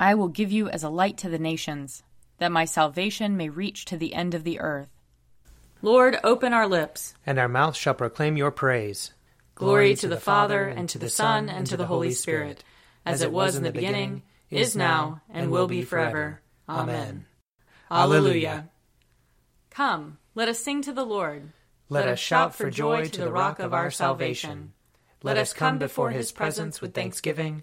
I will give you as a light to the nations, that my salvation may reach to the end of the earth. Lord, open our lips, and our mouth shall proclaim your praise. Glory to the Father, and to the Son, and to the Holy Spirit, as it was in the beginning, is now, and will be forever. Amen. Alleluia. Come, let us sing to the Lord. Let us shout for joy to the rock of our salvation. Let us come before his presence with thanksgiving,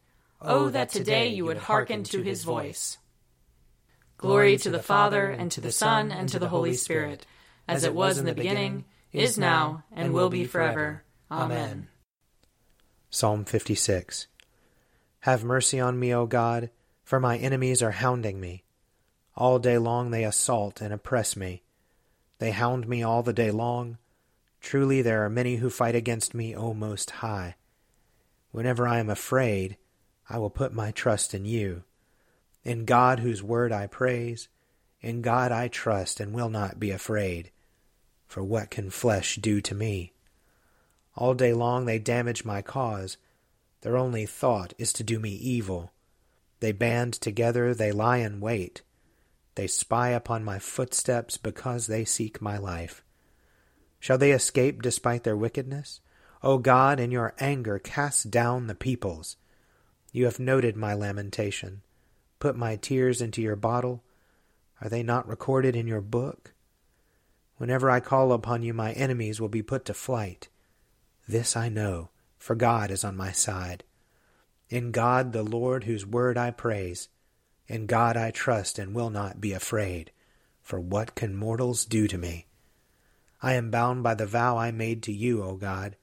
Oh, that today you would hearken to his voice. Glory to the Father, and to the Son, and to the Holy Spirit, as it was in the beginning, is now, and will be forever. Amen. Psalm 56 Have mercy on me, O God, for my enemies are hounding me. All day long they assault and oppress me. They hound me all the day long. Truly there are many who fight against me, O Most High. Whenever I am afraid, I will put my trust in you. In God, whose word I praise, in God I trust and will not be afraid. For what can flesh do to me? All day long they damage my cause. Their only thought is to do me evil. They band together, they lie in wait. They spy upon my footsteps because they seek my life. Shall they escape despite their wickedness? O God, in your anger cast down the peoples. You have noted my lamentation put my tears into your bottle? Are they not recorded in your book? Whenever I call upon you, my enemies will be put to flight. This I know, for God is on my side. In God the Lord, whose word I praise, in God I trust and will not be afraid. For what can mortals do to me? I am bound by the vow I made to you, O God.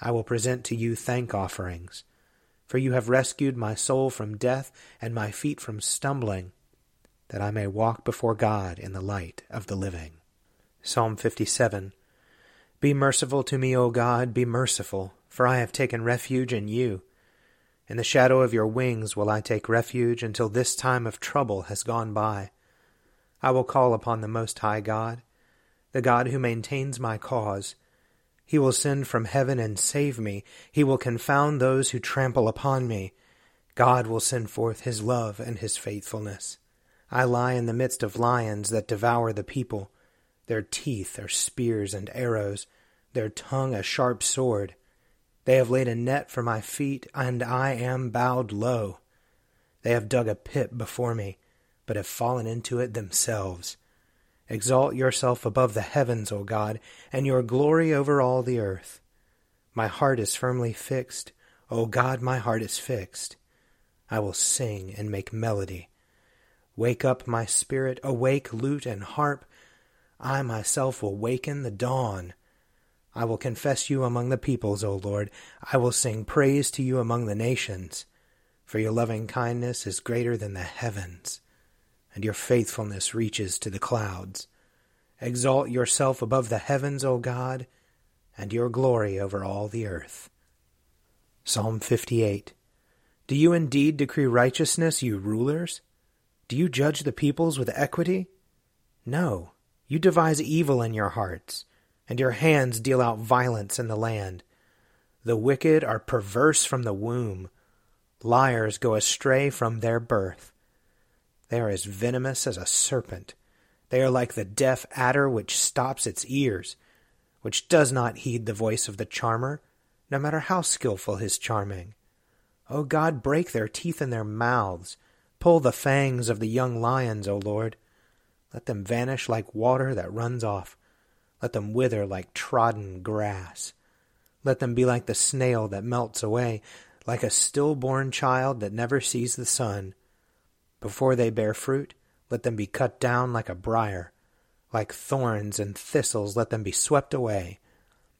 I will present to you thank offerings for you have rescued my soul from death and my feet from stumbling, that I may walk before God in the light of the living. Psalm 57 Be merciful to me, O God, be merciful, for I have taken refuge in you. In the shadow of your wings will I take refuge until this time of trouble has gone by. I will call upon the Most High God, the God who maintains my cause. He will send from heaven and save me. He will confound those who trample upon me. God will send forth his love and his faithfulness. I lie in the midst of lions that devour the people. Their teeth are spears and arrows, their tongue a sharp sword. They have laid a net for my feet, and I am bowed low. They have dug a pit before me, but have fallen into it themselves. Exalt yourself above the heavens, O God, and your glory over all the earth. My heart is firmly fixed. O God, my heart is fixed. I will sing and make melody. Wake up, my spirit, awake, lute and harp. I myself will waken the dawn. I will confess you among the peoples, O Lord. I will sing praise to you among the nations. For your loving kindness is greater than the heavens and your faithfulness reaches to the clouds. Exalt yourself above the heavens, O God, and your glory over all the earth. Psalm 58 Do you indeed decree righteousness, you rulers? Do you judge the peoples with equity? No, you devise evil in your hearts, and your hands deal out violence in the land. The wicked are perverse from the womb, liars go astray from their birth. They are as venomous as a serpent. They are like the deaf adder which stops its ears, which does not heed the voice of the charmer, no matter how skilful his charming. O God, break their teeth in their mouths. Pull the fangs of the young lions, O Lord. Let them vanish like water that runs off. Let them wither like trodden grass. Let them be like the snail that melts away, like a stillborn child that never sees the sun. Before they bear fruit, let them be cut down like a briar. Like thorns and thistles, let them be swept away.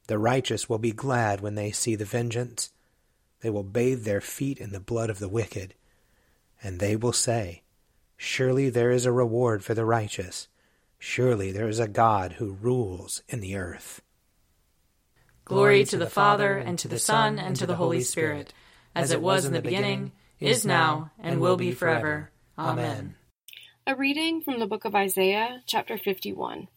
The righteous will be glad when they see the vengeance. They will bathe their feet in the blood of the wicked. And they will say, Surely there is a reward for the righteous. Surely there is a God who rules in the earth. Glory to the Father, and to the Son, and to the Holy Spirit, as it was in the beginning, is now, and will be forever. Amen. A reading from the book of Isaiah, chapter 51.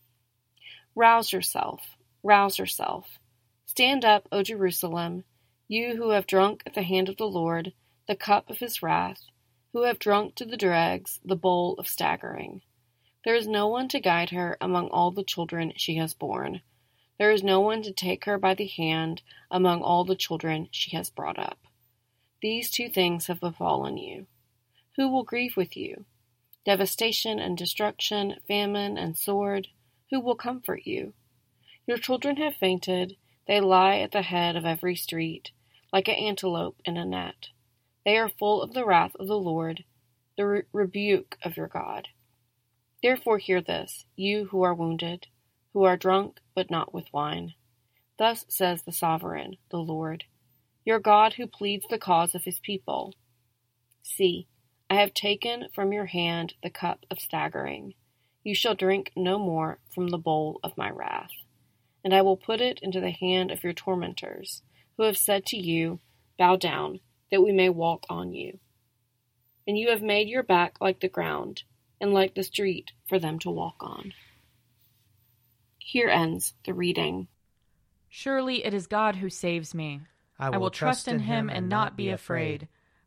Rouse yourself, rouse yourself. Stand up, O Jerusalem, you who have drunk at the hand of the Lord the cup of his wrath, who have drunk to the dregs the bowl of staggering. There is no one to guide her among all the children she has borne. There is no one to take her by the hand among all the children she has brought up. These two things have befallen you. Who will grieve with you? Devastation and destruction, famine and sword. Who will comfort you? Your children have fainted. They lie at the head of every street, like an antelope in a net. They are full of the wrath of the Lord, the re- rebuke of your God. Therefore, hear this, you who are wounded, who are drunk, but not with wine. Thus says the sovereign, the Lord, your God who pleads the cause of his people. See, I have taken from your hand the cup of staggering. You shall drink no more from the bowl of my wrath. And I will put it into the hand of your tormentors, who have said to you, Bow down that we may walk on you. And you have made your back like the ground, and like the street for them to walk on. Here ends the reading. Surely it is God who saves me. I will, I will trust in him and not be afraid. For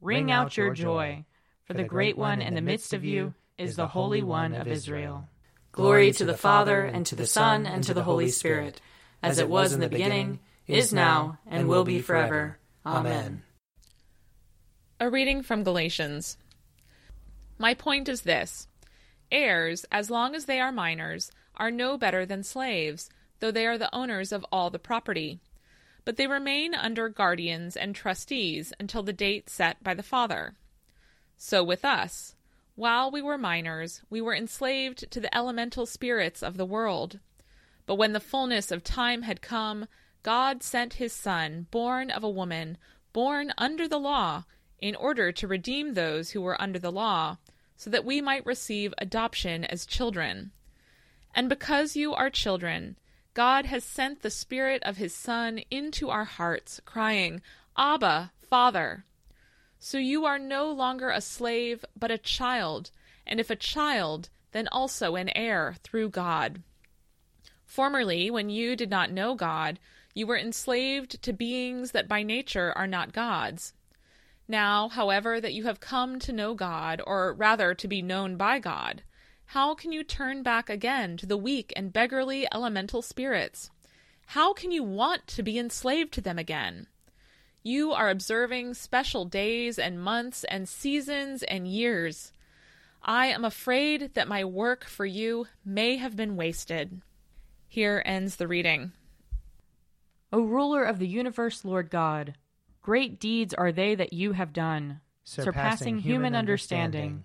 ring out your joy, for the great one in the midst of you is the Holy One of Israel. Glory to the Father, and to the Son, and to the Holy Spirit, as it was in the beginning is now, and will be forever. Amen. A reading from Galatians. My point is this heirs, as long as they are minors, are no better than slaves, though they are the owners of all the property. But they remain under guardians and trustees until the date set by the father. So with us. While we were minors, we were enslaved to the elemental spirits of the world. But when the fullness of time had come, God sent his Son, born of a woman, born under the law, in order to redeem those who were under the law, so that we might receive adoption as children. And because you are children, God has sent the Spirit of his Son into our hearts, crying, Abba, Father. So you are no longer a slave, but a child, and if a child, then also an heir through God. Formerly, when you did not know God, you were enslaved to beings that by nature are not gods. Now, however, that you have come to know God, or rather to be known by God, how can you turn back again to the weak and beggarly elemental spirits? How can you want to be enslaved to them again? You are observing special days and months and seasons and years. I am afraid that my work for you may have been wasted. Here ends the reading. O ruler of the universe, Lord God, great deeds are they that you have done, surpassing, human understanding.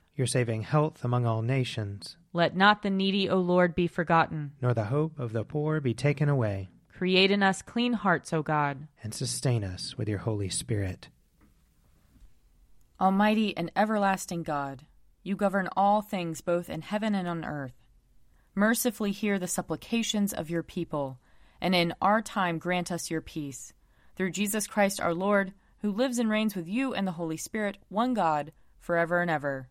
Your saving health among all nations. Let not the needy, O Lord, be forgotten. Nor the hope of the poor be taken away. Create in us clean hearts, O God. And sustain us with your Holy Spirit. Almighty and everlasting God, you govern all things both in heaven and on earth. Mercifully hear the supplications of your people, and in our time grant us your peace. Through Jesus Christ our Lord, who lives and reigns with you and the Holy Spirit, one God, forever and ever.